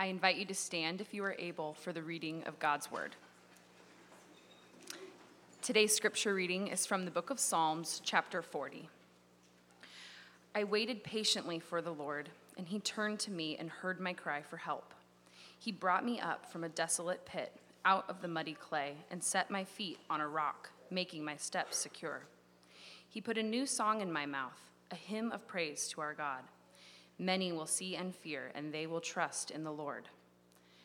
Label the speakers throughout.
Speaker 1: I invite you to stand if you are able for the reading of God's Word. Today's scripture reading is from the book of Psalms, chapter 40. I waited patiently for the Lord, and he turned to me and heard my cry for help. He brought me up from a desolate pit, out of the muddy clay, and set my feet on a rock, making my steps secure. He put a new song in my mouth, a hymn of praise to our God. Many will see and fear, and they will trust in the Lord.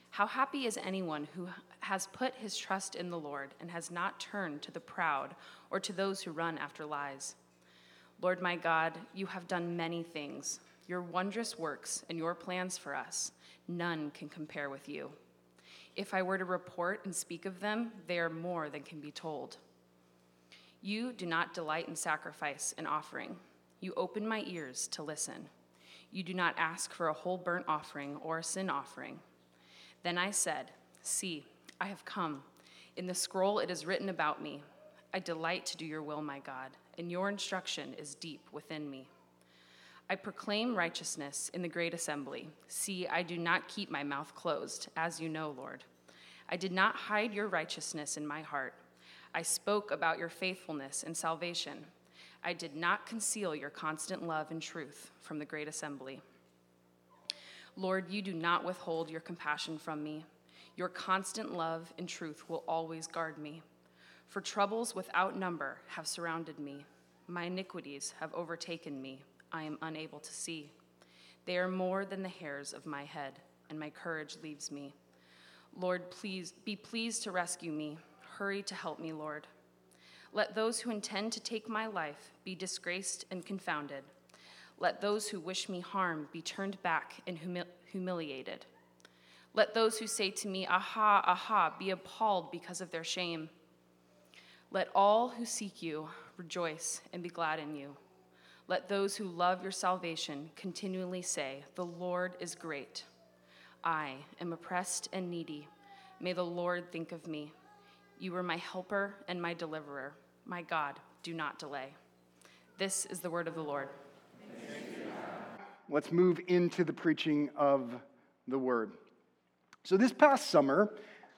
Speaker 1: How happy is anyone who has put his trust in the Lord and has not turned to the proud or to those who run after lies. Lord my God, you have done many things. Your wondrous works and your plans for us, none can compare with you. If I were to report and speak of them, they are more than can be told. You do not delight in sacrifice and offering. You open my ears to listen. You do not ask for a whole burnt offering or a sin offering. Then I said, See, I have come. In the scroll it is written about me. I delight to do your will, my God, and your instruction is deep within me. I proclaim righteousness in the great assembly. See, I do not keep my mouth closed, as you know, Lord. I did not hide your righteousness in my heart. I spoke about your faithfulness and salvation. I did not conceal your constant love and truth from the great assembly. Lord, you do not withhold your compassion from me. Your constant love and truth will always guard me. For troubles without number have surrounded me. My iniquities have overtaken me. I am unable to see. They are more than the hairs of my head, and my courage leaves me. Lord, please be pleased to rescue me. Hurry to help me, Lord. Let those who intend to take my life be disgraced and confounded. Let those who wish me harm be turned back and humi- humiliated. Let those who say to me, Aha, aha, be appalled because of their shame. Let all who seek you rejoice and be glad in you. Let those who love your salvation continually say, The Lord is great. I am oppressed and needy. May the Lord think of me. You are my helper and my deliverer. My God, do not delay. This is the word of the Lord.
Speaker 2: Let's move into the preaching of the word. So, this past summer,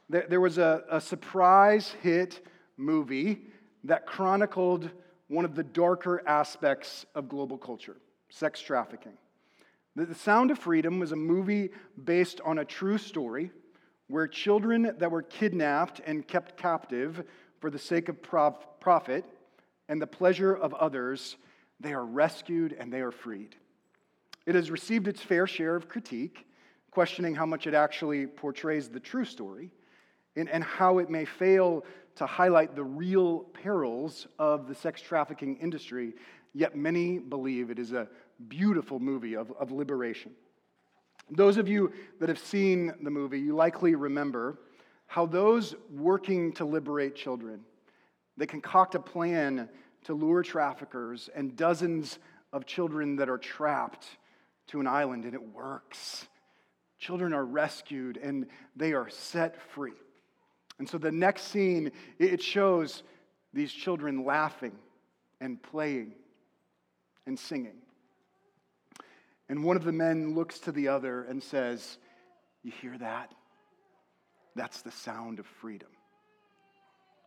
Speaker 2: there was a, a surprise hit movie that chronicled one of the darker aspects of global culture sex trafficking. The Sound of Freedom was a movie based on a true story where children that were kidnapped and kept captive for the sake of profit and the pleasure of others, they are rescued and they are freed. It has received its fair share of critique, questioning how much it actually portrays the true story and, and how it may fail to highlight the real perils of the sex trafficking industry, yet many believe it is a beautiful movie of, of liberation. Those of you that have seen the movie, you likely remember how those working to liberate children, they concoct a plan to lure traffickers and dozens of children that are trapped to an island, and it works. Children are rescued and they are set free. And so the next scene, it shows these children laughing and playing and singing. And one of the men looks to the other and says, You hear that? That's the sound of freedom.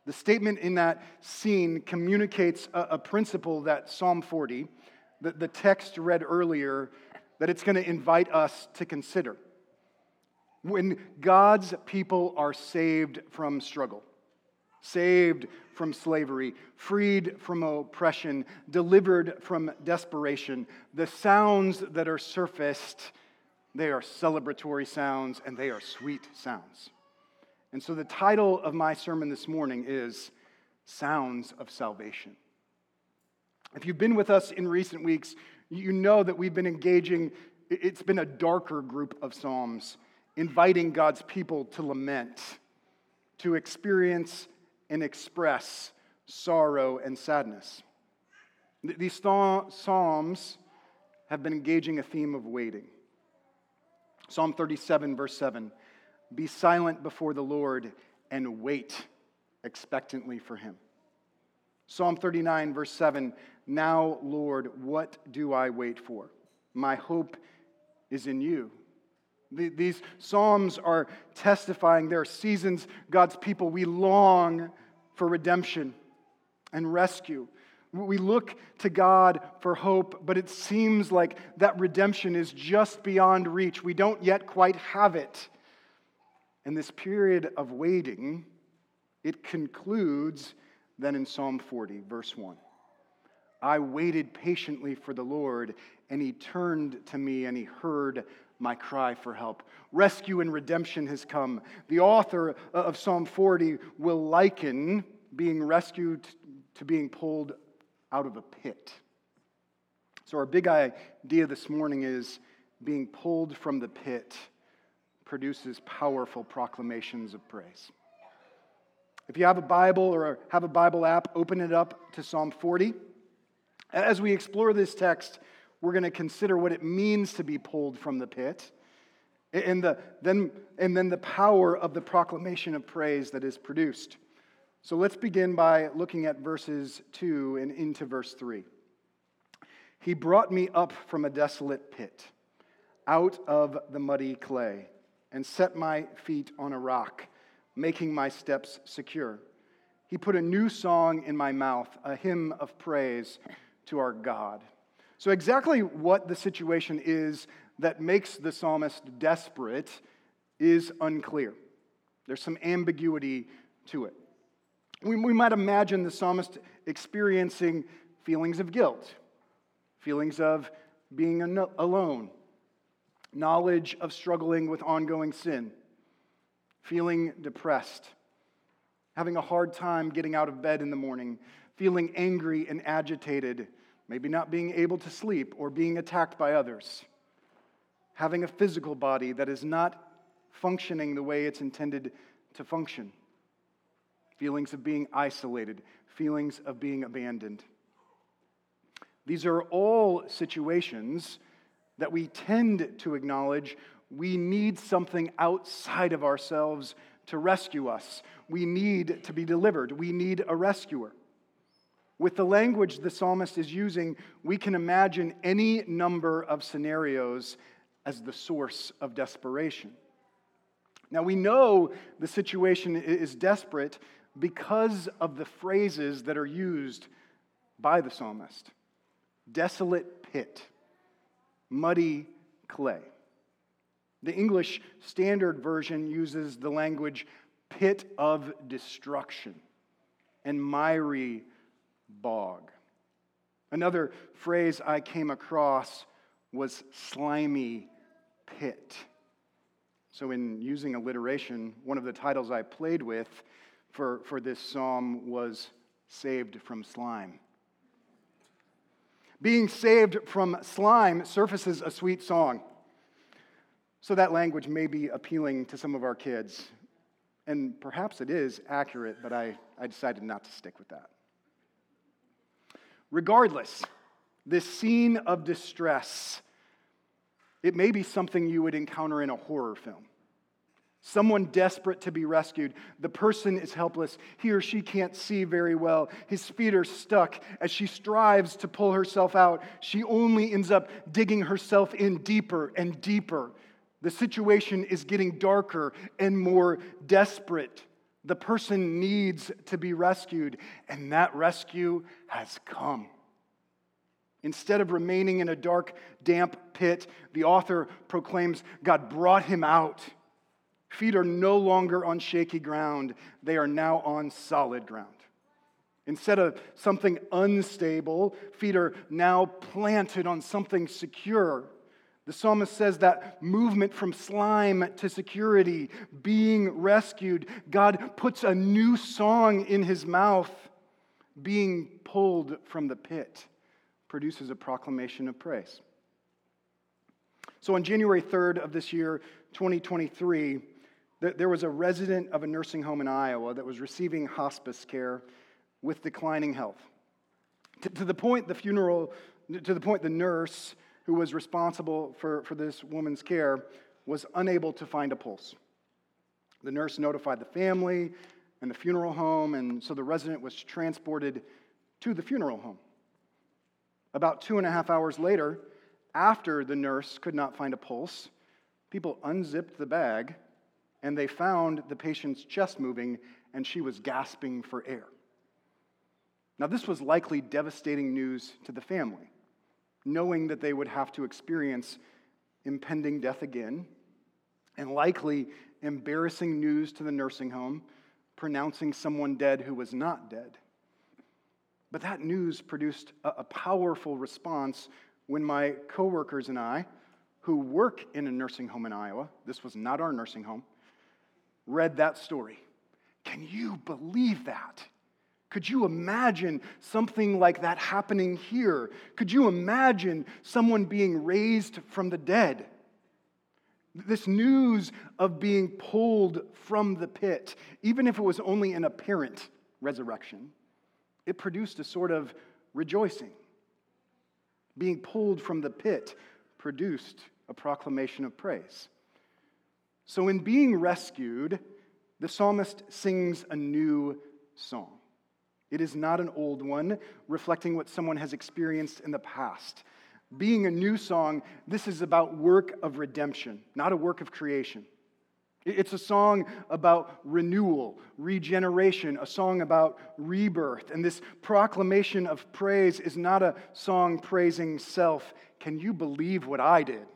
Speaker 2: The statement in that scene communicates a, a principle that Psalm 40, the, the text read earlier, that it's going to invite us to consider. When God's people are saved from struggle, saved from slavery, freed from oppression, delivered from desperation, the sounds that are surfaced, they are celebratory sounds and they are sweet sounds. And so the title of my sermon this morning is Sounds of Salvation. If you've been with us in recent weeks, you know that we've been engaging, it's been a darker group of Psalms, inviting God's people to lament, to experience and express sorrow and sadness. These Psalms have been engaging a theme of waiting. Psalm 37, verse 7 be silent before the Lord and wait expectantly for him. Psalm 39, verse 7 Now, Lord, what do I wait for? My hope is in you. These Psalms are testifying there are seasons, God's people, we long for redemption and rescue. We look to God for hope, but it seems like that redemption is just beyond reach. We don't yet quite have it. And this period of waiting, it concludes then in Psalm 40, verse 1. I waited patiently for the Lord, and he turned to me and he heard my cry for help. Rescue and redemption has come. The author of Psalm 40 will liken being rescued to being pulled out of a pit. So, our big idea this morning is being pulled from the pit produces powerful proclamations of praise. If you have a Bible or have a Bible app, open it up to Psalm 40. As we explore this text, we're going to consider what it means to be pulled from the pit and, the, then, and then the power of the proclamation of praise that is produced. So let's begin by looking at verses 2 and into verse 3. He brought me up from a desolate pit, out of the muddy clay, and set my feet on a rock, making my steps secure. He put a new song in my mouth, a hymn of praise to our God. So, exactly what the situation is that makes the psalmist desperate is unclear. There's some ambiguity to it. We, we might imagine the psalmist experiencing feelings of guilt, feelings of being alone, knowledge of struggling with ongoing sin, feeling depressed, having a hard time getting out of bed in the morning, feeling angry and agitated, maybe not being able to sleep or being attacked by others, having a physical body that is not functioning the way it's intended to function feelings of being isolated, feelings of being abandoned. These are all situations that we tend to acknowledge we need something outside of ourselves to rescue us. We need to be delivered. We need a rescuer. With the language the psalmist is using, we can imagine any number of scenarios as the source of desperation. Now, we know the situation is desperate because of the phrases that are used by the psalmist desolate pit, muddy clay. The English Standard Version uses the language pit of destruction and miry bog. Another phrase I came across was slimy pit. So, in using alliteration, one of the titles I played with for, for this psalm was saved from slime. Being saved from slime surfaces a sweet song. So that language may be appealing to some of our kids. And perhaps it is accurate, but I, I decided not to stick with that. Regardless, this scene of distress, it may be something you would encounter in a horror film. Someone desperate to be rescued. The person is helpless. He or she can't see very well. His feet are stuck. As she strives to pull herself out, she only ends up digging herself in deeper and deeper. The situation is getting darker and more desperate. The person needs to be rescued, and that rescue has come. Instead of remaining in a dark, damp pit, the author proclaims God brought him out. Feet are no longer on shaky ground, they are now on solid ground. Instead of something unstable, feet are now planted on something secure. The psalmist says that movement from slime to security, being rescued, God puts a new song in his mouth. Being pulled from the pit produces a proclamation of praise. So on January 3rd of this year, 2023, there was a resident of a nursing home in Iowa that was receiving hospice care with declining health. To, the point the funeral, to the point the nurse who was responsible for, for this woman's care was unable to find a pulse. The nurse notified the family and the funeral home, and so the resident was transported to the funeral home. About two and a half hours later, after the nurse could not find a pulse, People unzipped the bag and they found the patient's chest moving and she was gasping for air. Now, this was likely devastating news to the family, knowing that they would have to experience impending death again, and likely embarrassing news to the nursing home, pronouncing someone dead who was not dead. But that news produced a, powerful response when my coworkers and I, who work in a nursing home in Iowa, this was not our nursing home, read that story. Can you believe that? Could you imagine something like that happening here? Could you imagine someone being raised from the dead? This news of being pulled from the pit, even if it was only an apparent resurrection, it produced a sort of rejoicing. Being pulled from the pit produced a proclamation of praise. So, in being rescued, the psalmist sings a new song. It is not an old one reflecting what someone has experienced in the past. Being a new song, this is about work of redemption, not a work of creation. It's a song about renewal, regeneration, a song about rebirth. And this proclamation of praise is not a song praising self. Can you believe what I did?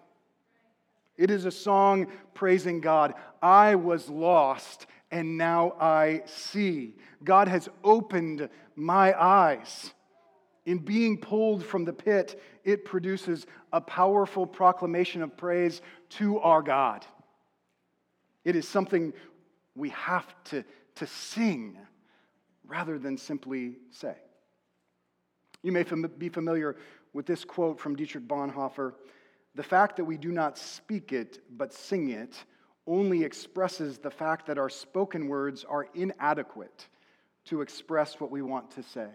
Speaker 2: It is a song praising God. I was lost and now I see. God has opened my eyes. In being pulled from the pit, it produces a powerful proclamation of praise to our God. It is something we have to, to sing rather than simply say. You may fam- be familiar with this quote from Dietrich Bonhoeffer The fact that we do not speak it but sing it only expresses the fact that our spoken words are inadequate to express what we want to say.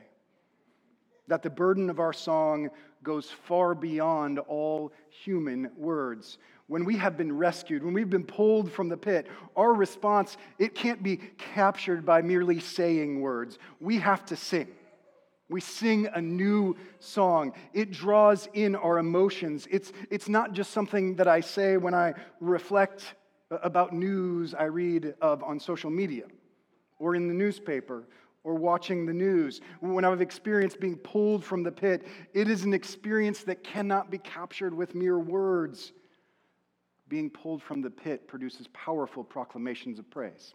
Speaker 2: That the burden of our song goes far beyond all human words. When we have been rescued, when we've been pulled from the pit, our response, it can't be captured by merely saying words. We have to sing. We sing a new song. It draws in our emotions. It's, it's not just something that I say when I reflect about news I read of on social media or in the newspaper or watching the news. When I've experienced being pulled from the pit, it is an experience that cannot be captured with mere words. Being pulled from the pit produces powerful proclamations of praise.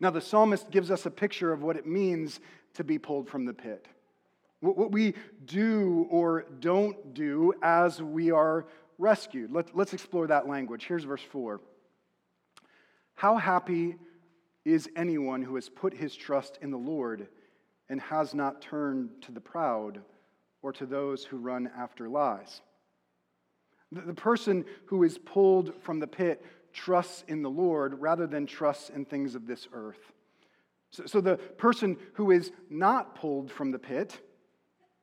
Speaker 2: Now, the psalmist gives us a picture of what it means to be pulled from the pit. What we do or don't do as we are rescued. Let, let's explore that language. Here's verse 4. How happy is anyone who has put his trust in the Lord and has not turned to the proud or to those who run after lies? The person who is pulled from the pit trusts in the Lord rather than trusts in things of this earth. So, so the person who is not pulled from the pit,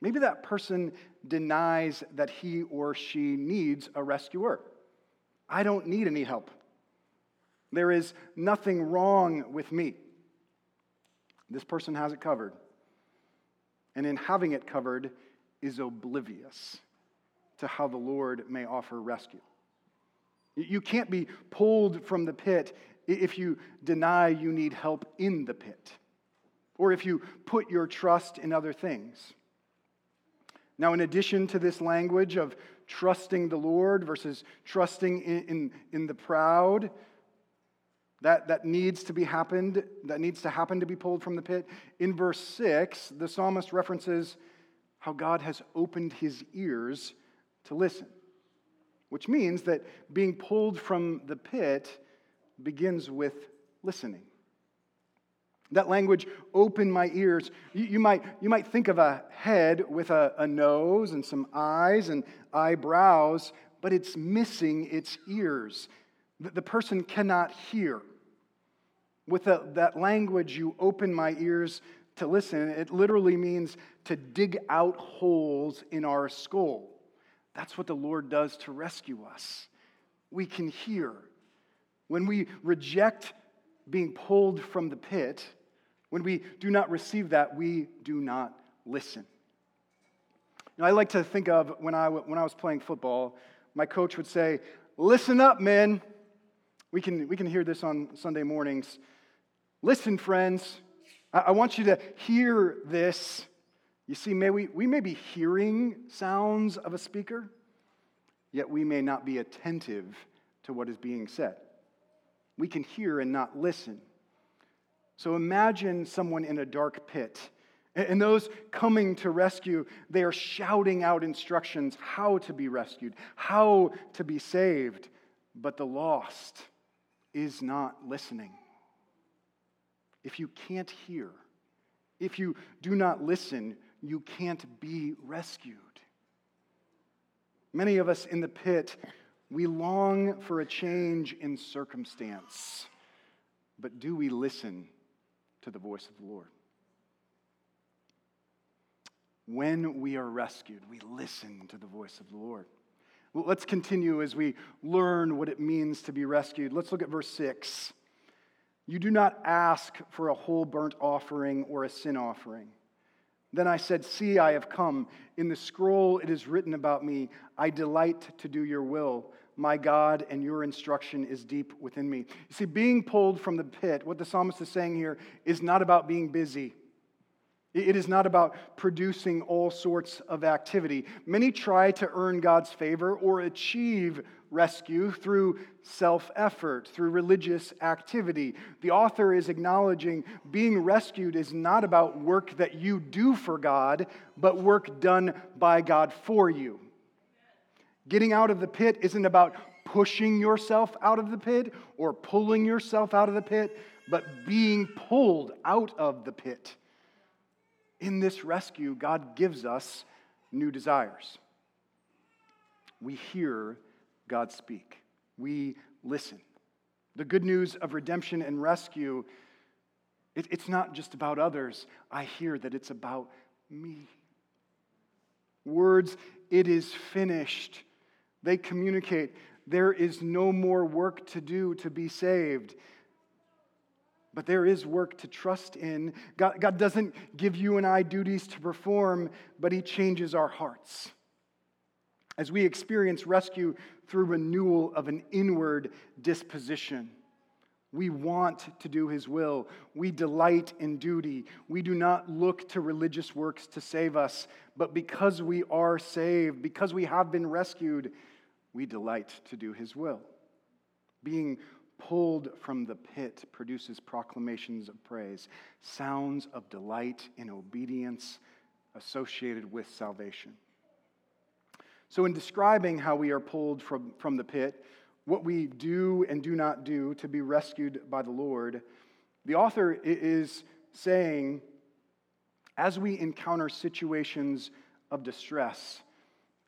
Speaker 2: maybe that person denies that he or she needs a rescuer. I don't need any help. There is nothing wrong with me. This person has it covered. And in having it covered, is oblivious to how the Lord may offer rescue. You can't be pulled from the pit if you deny you need help in the pit, or if you put your trust in other things. Now, in addition to this language of trusting the Lord versus trusting in, in, in, the proud, that, that needs to be happened, that needs to happen to be pulled from the pit. In verse 6, the psalmist references how God has opened his ears to listen, which means that being pulled from the pit begins with listening. That language, open my ears. You, you, might, you might think of a head with a, a nose and some eyes and eyebrows, but it's missing its ears. The, the person cannot hear. With the, that language, you open my ears to listen. It literally means to dig out holes in our skull. That's what the Lord does to rescue us. We can hear. When we reject being pulled from the pit, when we do not receive that, we do not listen. I like to think of when I, when I was playing football, my coach would say, listen up, men. We can, we can hear this on Sunday mornings. Listen, friends. I, I want you to hear this. You see, may we, we may be hearing sounds of a speaker, yet we may not be attentive to what is being said. We can hear and not listen. So imagine someone in a dark pit, and those coming to rescue, they are shouting out instructions how to be rescued, how to be saved, but the lost is not listening. If you can't hear, if you do not listen, you can't be rescued. Many of us in the pit, we long for a change in circumstance, but do we listen to the voice of the Lord. When we are rescued, we listen to the voice of the Lord. Well, let's continue as we learn what it means to be rescued. Let's look at verse 6. You do not ask for a whole burnt offering or a sin offering. Then I said, See, I have come. In the scroll it is written about me, I delight to do your will my God, and your instruction is deep within me. You see, being pulled from the pit, what the psalmist is saying here, is not about being busy. It is not about producing all sorts of activity. Many try to earn God's favor or achieve rescue through self effort, through religious activity. The author is acknowledging being rescued is not about work that you do for God, but work done by God for you. Getting out of the pit isn't about pushing yourself out of the pit or pulling yourself out of the pit, but being pulled out of the pit. In this rescue, God gives us new desires. We hear God speak, we listen. The good news of redemption and rescue, it, it's not just about others. I hear that it's about me. Words, it is finished they communicate there is no more work to do to be saved. But there is work to trust in. God, God doesn't give you and I duties to perform, but He changes our hearts. As we experience rescue through renewal of an inward disposition, we want to do His will. We delight in duty. We do not look to religious works to save us, but because we are saved, because we have been rescued, we delight to do his will. Being pulled from the pit produces proclamations of praise, sounds of delight in obedience associated with salvation. So, in describing how we are pulled from, from the pit, what we do and do not do to be rescued by the Lord, the author is saying, as we encounter situations of distress,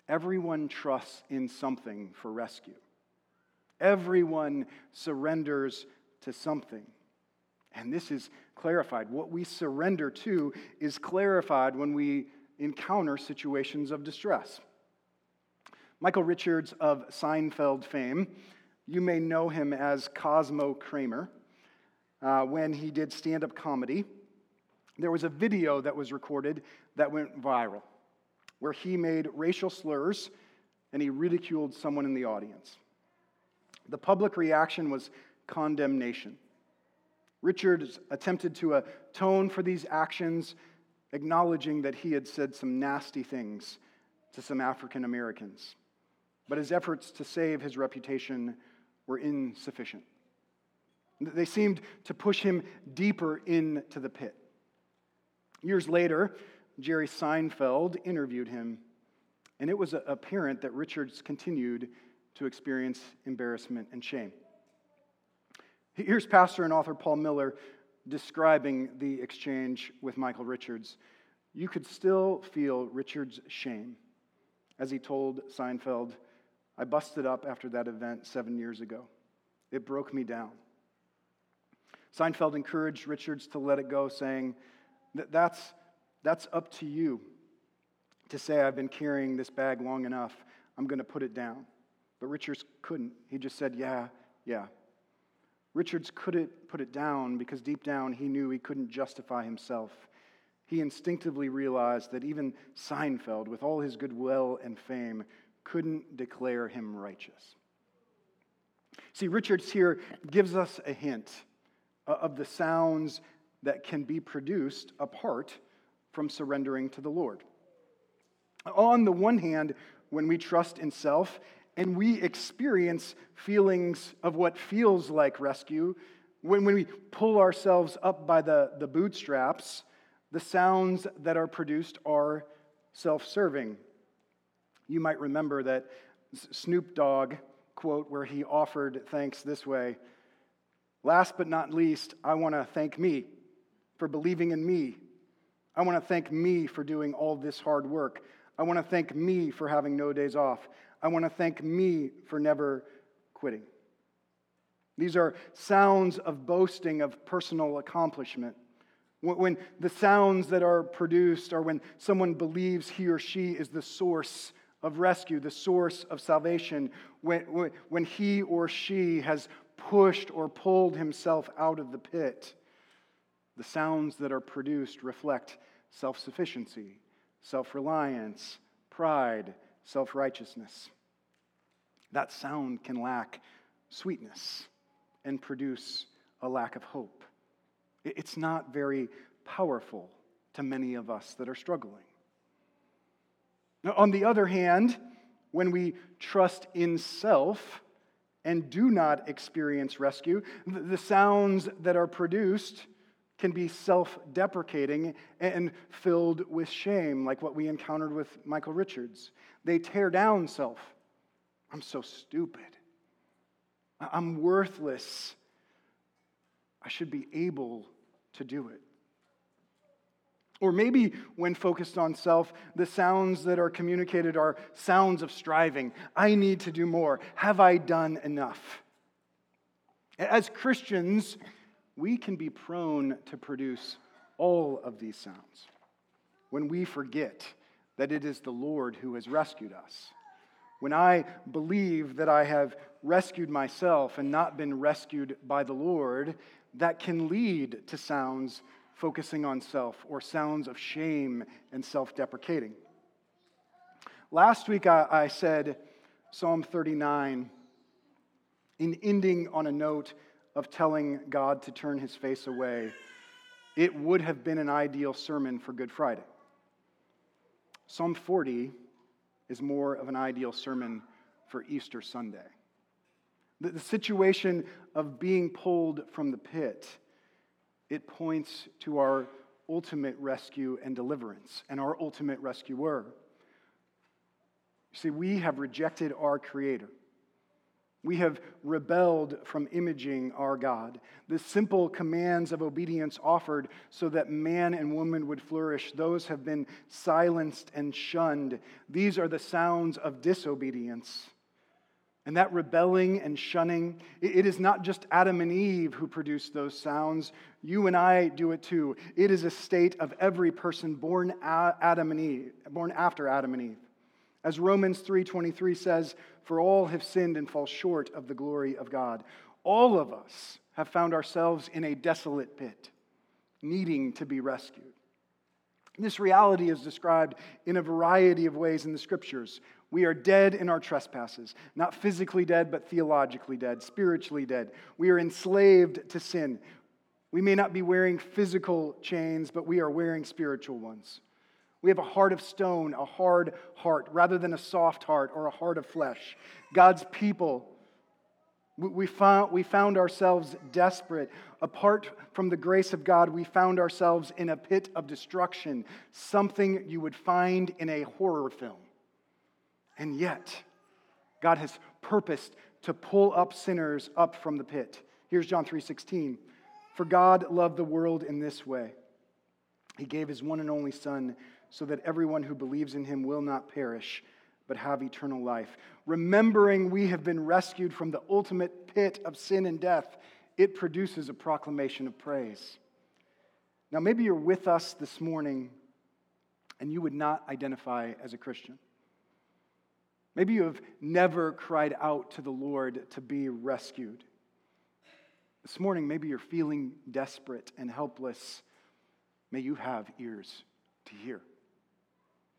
Speaker 2: Everyone trusts in something for rescue. Everyone surrenders to something. And this is clarified. What we surrender to is clarified when we encounter situations of distress. Michael Richards of Seinfeld fame, you may know him as Cosmo Kramer. Uh, when he did stand up comedy, there was a video that was recorded that went viral where he made racial slurs and he ridiculed someone in the audience. The public reaction was condemnation. Richards attempted to atone for these actions, acknowledging that he had said some nasty things to some African Americans. But his efforts to save his reputation were insufficient. They seemed to push him deeper into the pit. Years later, Jerry Seinfeld interviewed him, and it was uh, apparent that Richards continued to experience embarrassment and shame. Here's pastor and author Paul Miller describing the exchange with Michael Richards. You could still feel Richards' shame as he told Seinfeld, I busted up after that event seven years ago. It broke me down. Seinfeld encouraged Richards to let it go, saying that's that's up to you to say, I've been carrying this bag long enough. I'm going to put it down. But Richards couldn't. He just said, Yeah, yeah. Richards couldn't put it down because deep down he knew he couldn't justify himself. He instinctively realized that even Seinfeld, with all his goodwill and fame, couldn't declare him righteous. See, Richards here gives us a hint of the sounds that can be produced apart from surrendering to the Lord. On the one hand, when we trust in self and we experience feelings of what feels like rescue, when, when we pull ourselves up by the, the bootstraps, the sounds that are produced are self serving. You might remember that Snoop Dogg quote where he offered thanks this way Last but not least, I want to thank me for believing in me. I want to thank me for doing all this hard work. I want to thank me for having no days off. I want to thank me for never quitting. These are sounds of boasting of personal accomplishment. When the sounds that are produced are when someone believes he or she is the source of rescue, the source of salvation, when, when he or she has pushed or pulled himself out of the pit. The sounds that are produced reflect self sufficiency, self reliance, pride, self righteousness. That sound can lack sweetness and produce a lack of hope. It's not very powerful to many of us that are struggling. Now, on the other hand, when we trust in self and do not experience rescue, the sounds that are produced can be self deprecating and filled with shame, like what we encountered with Michael Richards. They tear down self. I'm so stupid. I'm worthless. I should be able to do it. Or maybe when focused on self, the sounds that are communicated are sounds of striving. I need to do more. Have I done enough? As Christians, we can be prone to produce all of these sounds when we forget that it is the Lord who has rescued us. When I believe that I have rescued myself and not been rescued by the Lord, that can lead to sounds focusing on self or sounds of shame and self deprecating. Last week I, I, said Psalm 39 in ending on a note of telling God to turn his face away. It would have been an ideal sermon for Good Friday. Psalm 40 is more of an ideal sermon for Easter Sunday. The, the situation of being pulled from the pit it points to our ultimate rescue and deliverance and our ultimate rescuer. You see, we have rejected our Creator. We have rebelled from imaging our God. The simple commands of obedience offered so that man and woman would flourish, those have been silenced and shunned. These are the sounds of disobedience. And that rebelling and shunning, it is not just Adam and Eve who produce those sounds. You and I do it too. It is a state of every person born Adam and Eve, born after Adam and Eve. As Romans 3:23 says, "For all have sinned and fall short of the glory of God." All of us have found ourselves in a desolate pit, needing to be rescued. This reality is described in a variety of ways in the scriptures. We are dead in our trespasses, not physically dead, but theologically dead, spiritually dead. We are enslaved to sin. We may not be wearing physical chains, but we are wearing spiritual ones. We have a heart of stone, a hard heart, rather than a soft heart or a heart of flesh. God's people, we found, we found ourselves desperate. Apart from the grace of God, we found ourselves in a pit of destruction, something you would find in a horror film. And yet, God has purposed to pull up sinners up from the pit. Here's John 3:16. For God loved the world in this way. He gave his one and only son so that everyone who believes in him will not perish but have eternal life. Remembering we have been rescued from the ultimate pit of sin and death, it produces a proclamation of praise. Now, maybe you're with us this morning and you would not identify as a Christian. Maybe you have never cried out to the Lord to be rescued. This morning, maybe you're feeling desperate and helpless. May you have ears to hear.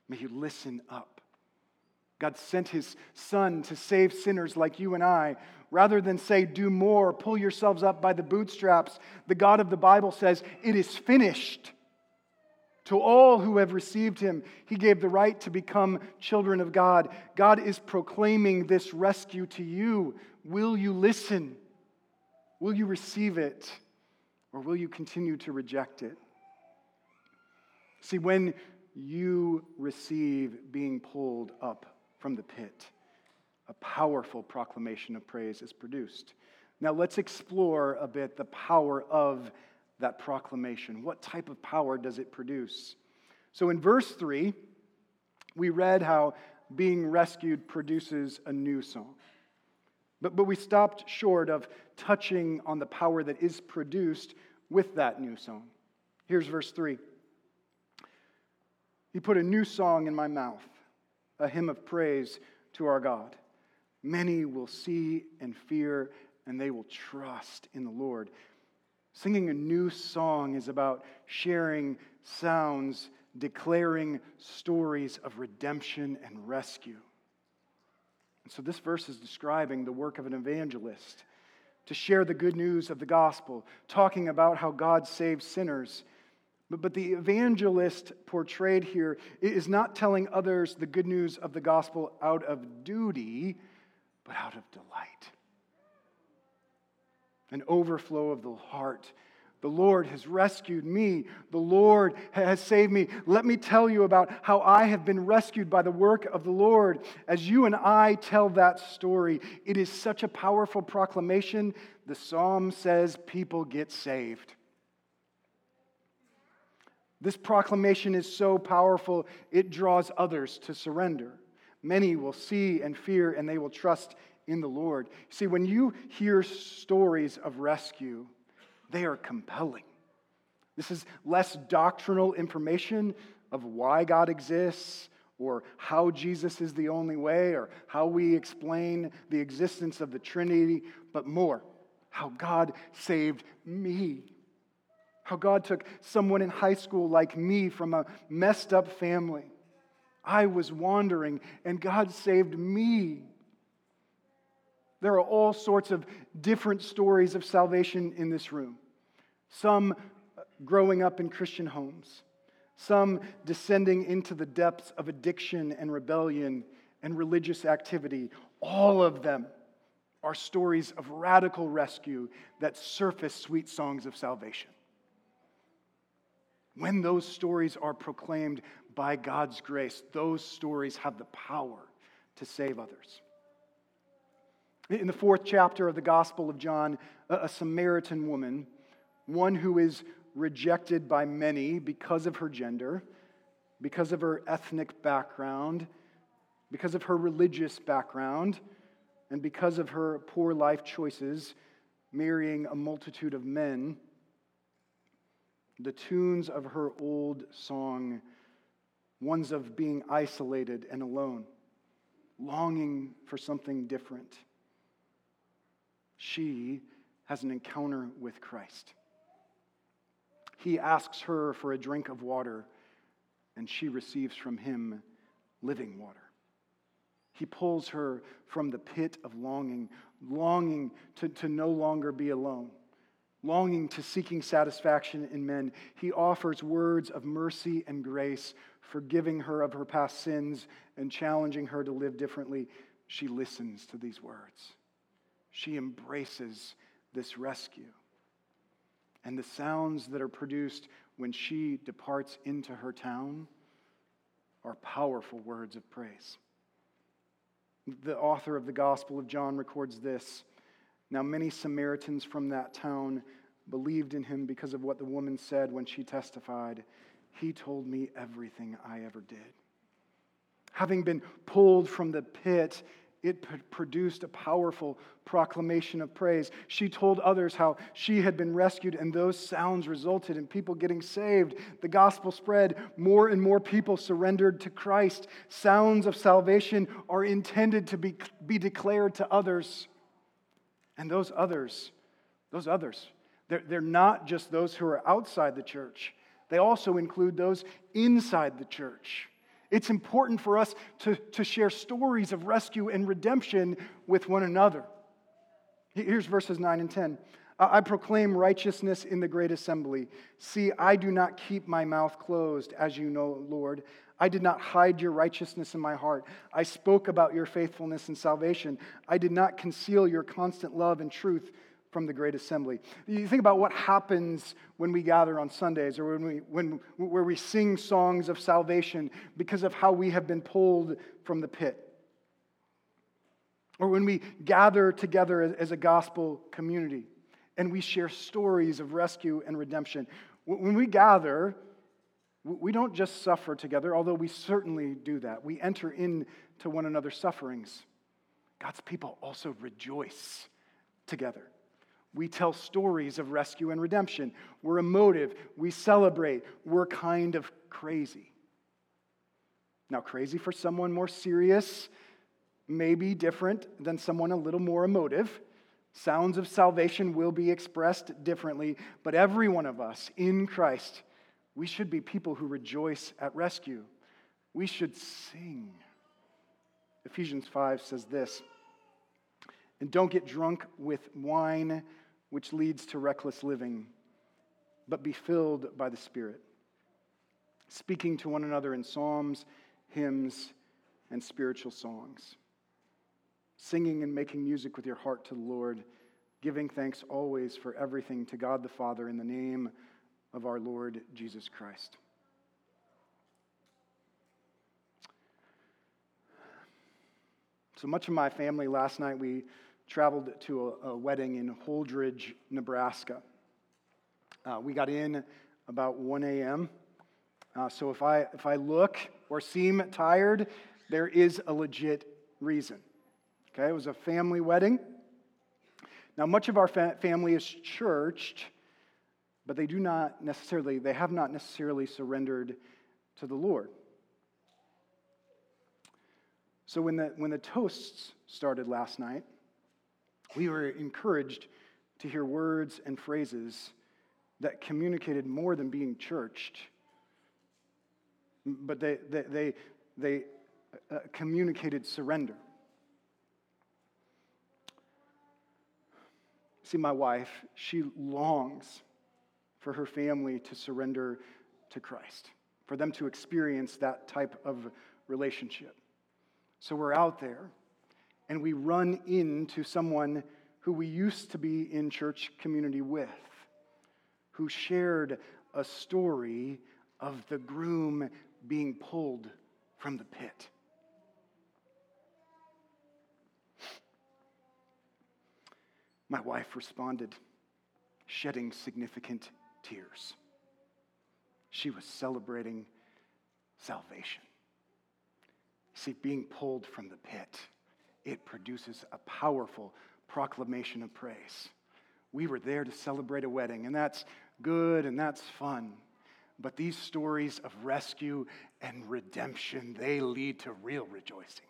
Speaker 2: May you listen up. God sent his son to save sinners like you and I. Rather than say, do more, pull yourselves up by the bootstraps, the God of the Bible says, it is finished. To all who have received him, he gave the right to become children of God. God is proclaiming this rescue to you. Will you listen? Will you receive it? Or will you continue to reject it? See, when you receive being pulled up from the pit, a powerful proclamation of praise is produced. Now, let's explore a bit the power of that proclamation. What type of power does it produce? So, in verse 3, we read how being rescued produces a new song. But, but we stopped short of touching on the power that is produced with that new song. Here's verse 3 He put a new song in my mouth, a hymn of praise to our God. Many will see and fear, and they will trust in the Lord. Singing a new song is about sharing sounds, declaring stories of redemption and rescue. And so this verse is describing the work of an evangelist to share the good news of the gospel, talking about how God saves sinners. But, but the evangelist portrayed here is not telling others the good news of the gospel out of duty, but out of delight. An overflow of the heart. The Lord has rescued me. The Lord has saved me. Let me tell you about how I have been rescued by the work of the Lord. As you and I tell that story, it is such a powerful proclamation. The psalm says people get saved. This proclamation is so powerful, it draws others to surrender. Many will see and fear, and they will trust in the Lord. See, when you hear stories of rescue, they are compelling. This is less doctrinal information of why God exists or how Jesus is the only way or how we explain the existence of the Trinity, but more how God saved me. How God took someone in high school like me from a messed up family. I was wandering, and God saved me. There are all sorts of different stories of salvation in this room. Some growing up in Christian homes, some descending into the depths of addiction and rebellion and religious activity. All of them are stories of radical rescue that surface sweet songs of salvation. When those stories are proclaimed by God's grace, those stories have the power to save others. In the fourth chapter of the Gospel of John, a Samaritan woman, one who is rejected by many because of her gender, because of her ethnic background, because of her religious background, and because of her poor life choices, marrying a multitude of men, the tunes of her old song, ones of being isolated and alone, longing for something different she has an encounter with Christ. He asks her for a drink of water, and she receives from him living water. He pulls her from the pit of longing, longing to, to no longer be alone, longing to seeking satisfaction in men. He offers words of mercy and grace, forgiving her of her past sins and challenging her to live differently. She listens to these words. She embraces this rescue. And the sounds that are produced when she departs into her town are powerful words of praise. The author of the Gospel of John records this. Now, many Samaritans from that town believed in him because of what the woman said when she testified. He told me everything I ever did. Having been pulled from the pit it produced a powerful proclamation of praise. She told others how she had been rescued, and those sounds resulted in people getting saved. The gospel spread. More and more people surrendered to Christ. Sounds of salvation are intended to be, be declared to others. And those others, those others, they're, they're not just those who are outside the church, they also include those inside the church. It's important for us to, to share stories of rescue and redemption with one another. Here's verses 9 and 10. I proclaim righteousness in the great assembly. See, I do not keep my mouth closed, as you know, Lord. I did not hide your righteousness in my heart. I spoke about your faithfulness and salvation. I did not conceal your constant love and truth from the great assembly. You think about what happens when we gather on Sundays or when we, when, where we sing songs of salvation because of how we have been pulled from the pit. Or when we gather together as a gospel community and we share stories of rescue and redemption. When we gather, we don't just suffer together, although we certainly do that. We enter into one another's sufferings. God's people also rejoice together. We tell stories of rescue and redemption. We're emotive. We celebrate. We're kind of crazy. Now, crazy for someone more serious may be different than someone a little more emotive. Sounds of salvation will be expressed differently, but every one of us in Christ, we should be people who rejoice at rescue. We should sing. Ephesians 5 says this And don't get drunk with wine which leads to reckless living, but be filled by the Spirit, speaking to one another in psalms, hymns, and spiritual songs, singing and making music with your heart to the Lord, giving thanks always for everything to God the Father in the name of our Lord Jesus Christ. So much of my family last night, we traveled to a, a wedding in Holdrege, Nebraska. Uh, we got in about 1 a.m. Uh, so if I, if I look or seem tired, there is a legit reason. Okay, it was a family wedding. Now, much of our fa- family is churched, but they do not necessarily, they have not necessarily surrendered to the Lord. So when the, when the toasts started last night, we were encouraged to hear words and phrases that communicated more than being churched, but they, they, they, they uh, communicated surrender. See, my wife, she longs for her family to surrender to Christ, for them to experience that type of relationship. So we're out there and we run into someone who we used to be in church community with, who shared a story of the groom being pulled from the pit. My wife responded, shedding significant tears. She was celebrating salvation. See, being pulled from the pit it produces a powerful proclamation of praise. We were there to celebrate a wedding, and that's good and that's fun. But these stories of rescue and redemption, they lead to real rejoicing.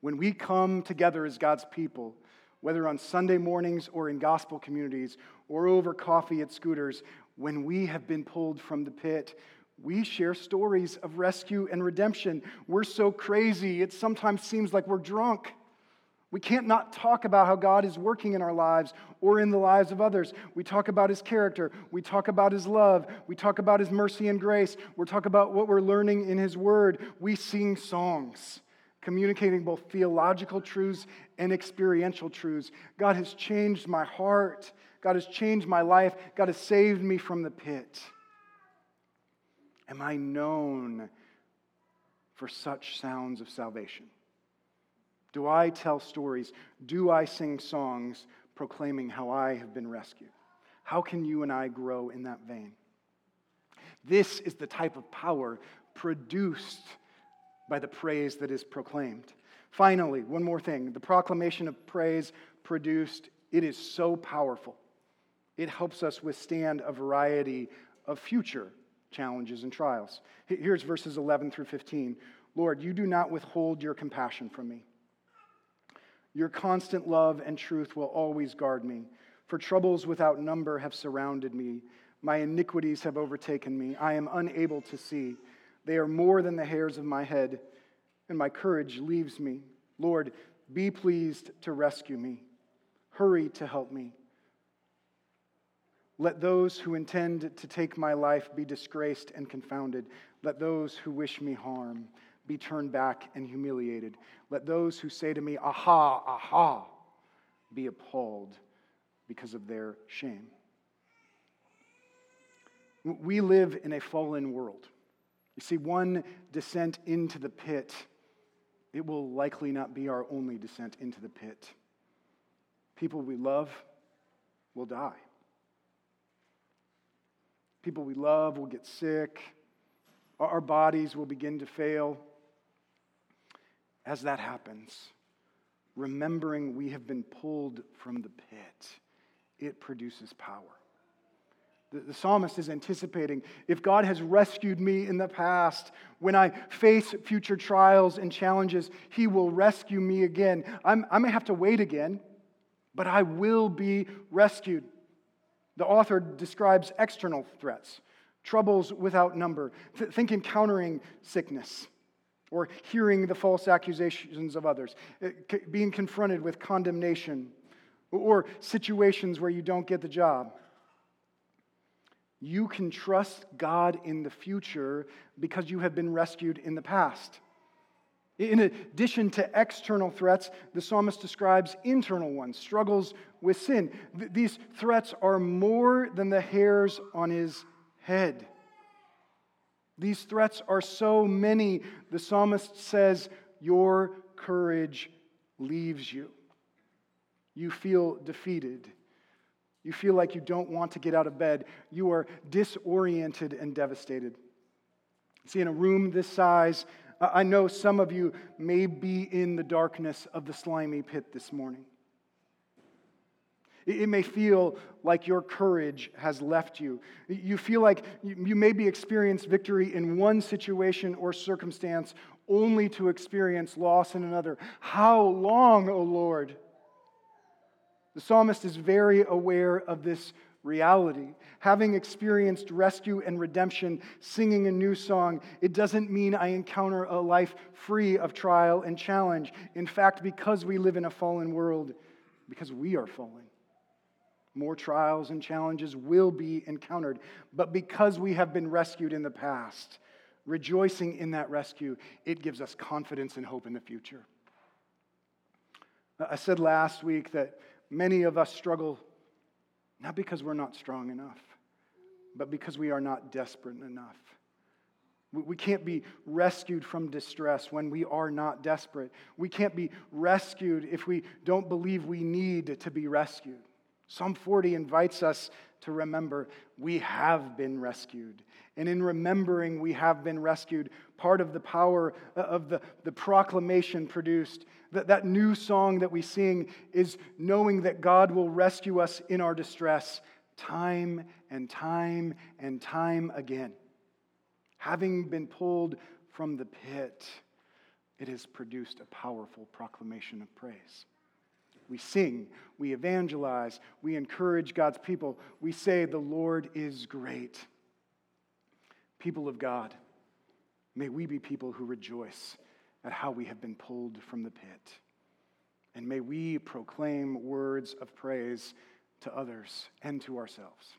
Speaker 2: When we come together as God's people, whether on Sunday mornings or in gospel communities or over coffee at Scooter's, when we have been pulled from the pit, we share stories of rescue and redemption. We're so crazy, it sometimes seems like we're drunk. We can't not talk about how God is working in our lives or in the lives of others. We talk about his character. We talk about his love. We talk about his mercy and grace. We talk about what we're learning in his word. We sing songs communicating both theological truths and experiential truths. God has changed my heart. God has changed my life. God has saved me from the pit. Am I known for such sounds of salvation? Do I tell stories? Do I sing songs proclaiming how I have been rescued? How can you and I grow in that vein? This is the type of power produced by the praise that is proclaimed. Finally, one more thing the proclamation of praise produced, it is so powerful. It helps us withstand a variety of future challenges and trials. Here's verses 11 through 15. Lord, you do not withhold your compassion from me. Your constant love and truth will always guard me, for troubles without number have surrounded me. My iniquities have overtaken me. I am unable to see. They are more than the hairs of my head, and my courage leaves me. Lord, be pleased to rescue me. Hurry to help me. Let those who intend to take my life be disgraced and confounded. Let those who wish me harm be turned back and humiliated. Let those who say to me, Aha, aha, be appalled because of their shame. We live in a fallen world. You see, one descent into the pit, it will likely not be our only descent into the pit. People we love will die. People we love will get sick. Our bodies will begin to fail. As that happens, remembering we have been pulled from the pit, it produces power. The, the, psalmist is anticipating if God has rescued me in the past, when I face future trials and challenges, he will rescue me again. I'm, I may have to wait again, but I will be rescued. The author describes external threats, troubles without number. Th- think encountering sickness or hearing the false accusations of others, uh, being confronted with condemnation, or situations where you don't get the job you can trust God in the future because you have been rescued in the past. In addition to external threats, the psalmist describes internal ones, struggles with sin. Th- these threats are more than the hairs on his head. These threats are so many, the psalmist says, Your courage leaves you. You feel defeated. You feel like you don't want to get out of bed. You are disoriented and devastated. See, in a room this size, I know some of you may be in the darkness of the slimy pit this morning. It may feel like your courage has left you. You feel like you maybe experience victory in one situation or circumstance only to experience loss in another. How long, O oh Lord? The psalmist is very aware of this reality. Having experienced rescue and redemption, singing a new song, it doesn't mean I encounter a life free of trial and challenge. In fact, because we live in a fallen world, because we are fallen, more trials and challenges will be encountered. But because we have been rescued in the past, rejoicing in that rescue, it gives us confidence and hope in the future. I said last week that Many of us struggle not because we're not strong enough, but because we are not desperate enough. We can't be rescued from distress when we are not desperate. We can't be rescued if we don't believe we need to be rescued. Psalm 40 invites us to remember we have been rescued. And in remembering we have been rescued, part of the power uh, of the, the proclamation produced, that, that new song that we sing is knowing that God will rescue us in our distress time and time and time again. Having been pulled from the pit, it has produced a powerful proclamation of praise. We sing, we evangelize, we encourage God's people. We say, The Lord is great. People of God, may we be people who rejoice at how we have been pulled from the pit. And may we proclaim words of praise to others and to ourselves.